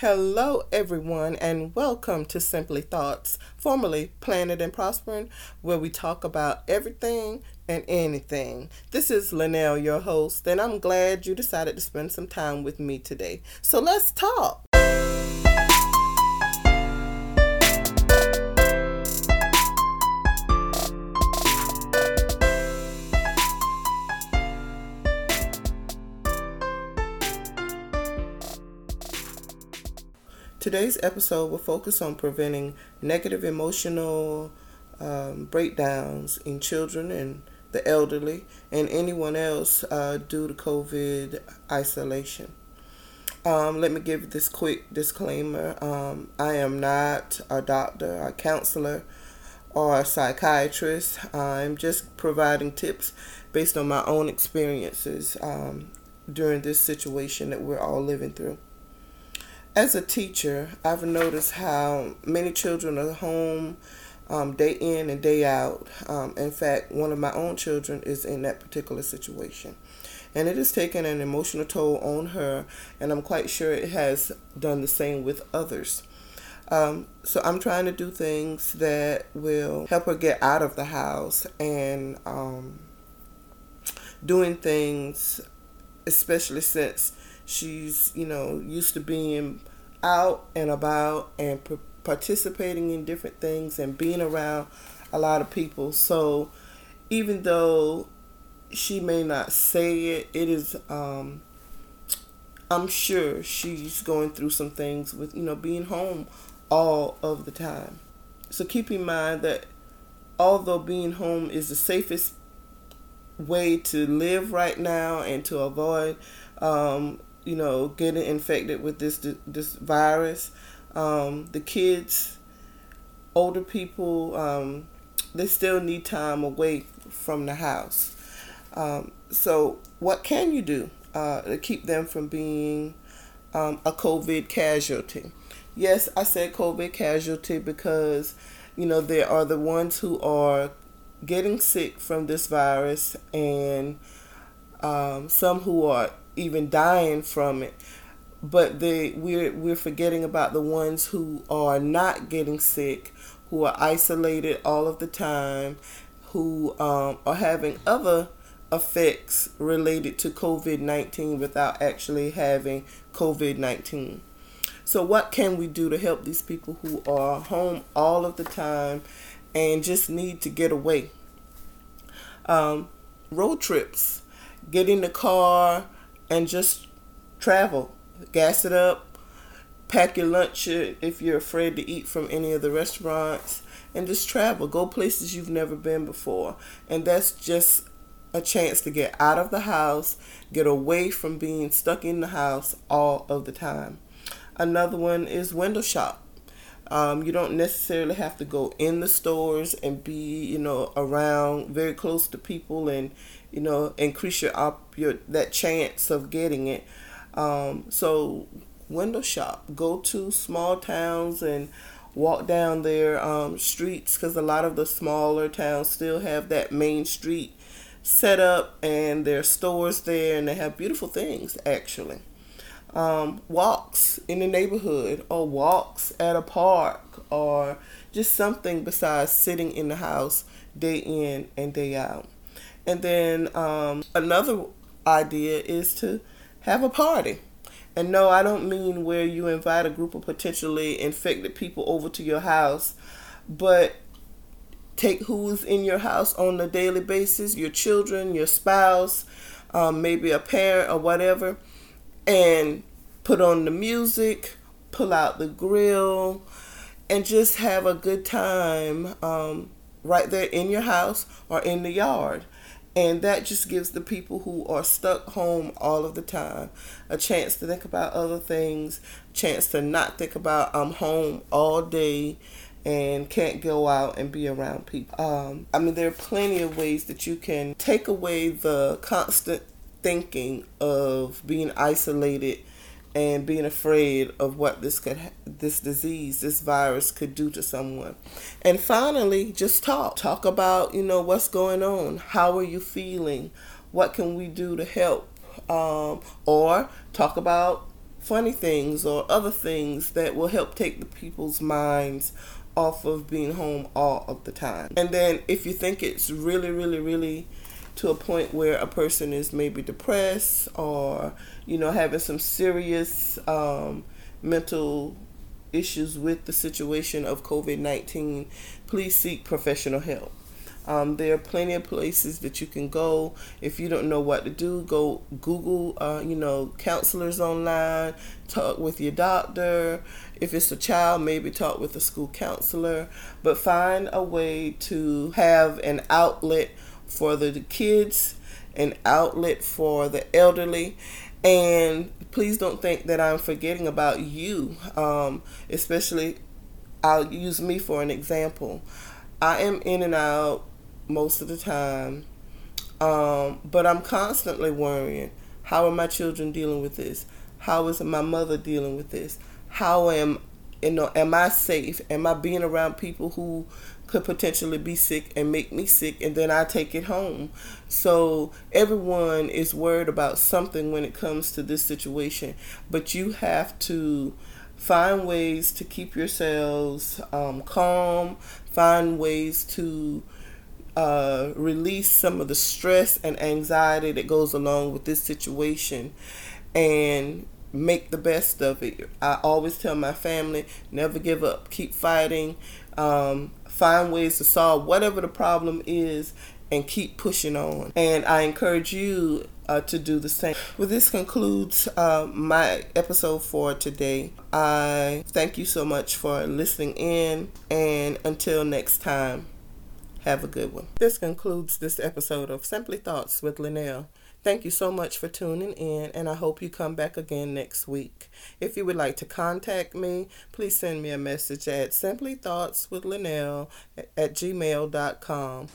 Hello, everyone, and welcome to Simply Thoughts, formerly Planet and Prospering, where we talk about everything and anything. This is Linnell, your host, and I'm glad you decided to spend some time with me today. So let's talk. Today's episode will focus on preventing negative emotional um, breakdowns in children and the elderly and anyone else uh, due to COVID isolation. Um, let me give this quick disclaimer. Um, I am not a doctor, a counselor, or a psychiatrist. I'm just providing tips based on my own experiences um, during this situation that we're all living through. As a teacher, I've noticed how many children are home um, day in and day out. Um, in fact, one of my own children is in that particular situation. And it has taken an emotional toll on her, and I'm quite sure it has done the same with others. Um, so I'm trying to do things that will help her get out of the house and um, doing things, especially since she's you know used to being out and about and p- participating in different things and being around a lot of people. So even though she may not say it it is um i'm sure she's going through some things with you know being home all of the time. So keep in mind that although being home is the safest way to live right now and to avoid um, you know, getting infected with this this virus. Um, the kids, older people, um, they still need time away from the house. Um, so, what can you do uh, to keep them from being um, a COVID casualty? Yes, I said COVID casualty because you know there are the ones who are getting sick from this virus and um, some who are even dying from it. But they we're we're forgetting about the ones who are not getting sick who are isolated all of the time who um, are having other effects related to covid-19 without actually having covid-19 so what can we do to help these people who are home all of the time and just need to get away? Um, road trips get in the car and just travel. Gas it up, pack your lunch if you're afraid to eat from any of the restaurants, and just travel. Go places you've never been before. And that's just a chance to get out of the house, get away from being stuck in the house all of the time. Another one is window shop. Um, you don't necessarily have to go in the stores and be, you know, around very close to people and, you know, increase your up your that chance of getting it. Um, so window shop, go to small towns and walk down their um, streets because a lot of the smaller towns still have that main street set up and their stores there and they have beautiful things actually um, walks in the neighborhood or walks at a park or just something besides sitting in the house day in and day out. And then um, another idea is to have a party. And no, I don't mean where you invite a group of potentially infected people over to your house, but take who's in your house on a daily basis your children, your spouse, um, maybe a parent or whatever and put on the music, pull out the grill, and just have a good time um, right there in your house or in the yard. And that just gives the people who are stuck home all of the time a chance to think about other things, chance to not think about I'm home all day and can't go out and be around people. Um, I mean, there are plenty of ways that you can take away the constant thinking of being isolated and being afraid of what this could this disease this virus could do to someone. And finally just talk. Talk about you know what's going on. How are you feeling? What can we do to help? Um, or talk about funny things or other things that will help take the people's minds off of being home all of the time. And then if you think it's really, really, really to a point where a person is maybe depressed or, you know, having some serious um, mental issues with the situation of COVID 19, please seek professional help. Um, there are plenty of places that you can go. If you don't know what to do, go Google, uh, you know, counselors online, talk with your doctor. If it's a child, maybe talk with a school counselor. But find a way to have an outlet for the kids, an outlet for the elderly. And please don't think that I'm forgetting about you, um, especially I'll use me for an example. I am in and out most of the time. Um, but I'm constantly worrying how are my children dealing with this? How is my mother dealing with this? How am you know am I safe? Am I being around people who could potentially be sick and make me sick and then I take it home. So everyone is worried about something when it comes to this situation, but you have to find ways to keep yourselves um, calm, find ways to uh, release some of the stress and anxiety that goes along with this situation and make the best of it. I always tell my family never give up, keep fighting, um, find ways to solve whatever the problem is, and keep pushing on. And I encourage you uh, to do the same. Well, this concludes uh, my episode for today. I thank you so much for listening in, and until next time. Have a good one. This concludes this episode of Simply Thoughts with Linnell. Thank you so much for tuning in, and I hope you come back again next week. If you would like to contact me, please send me a message at simplythoughtswithlinnell at gmail.com.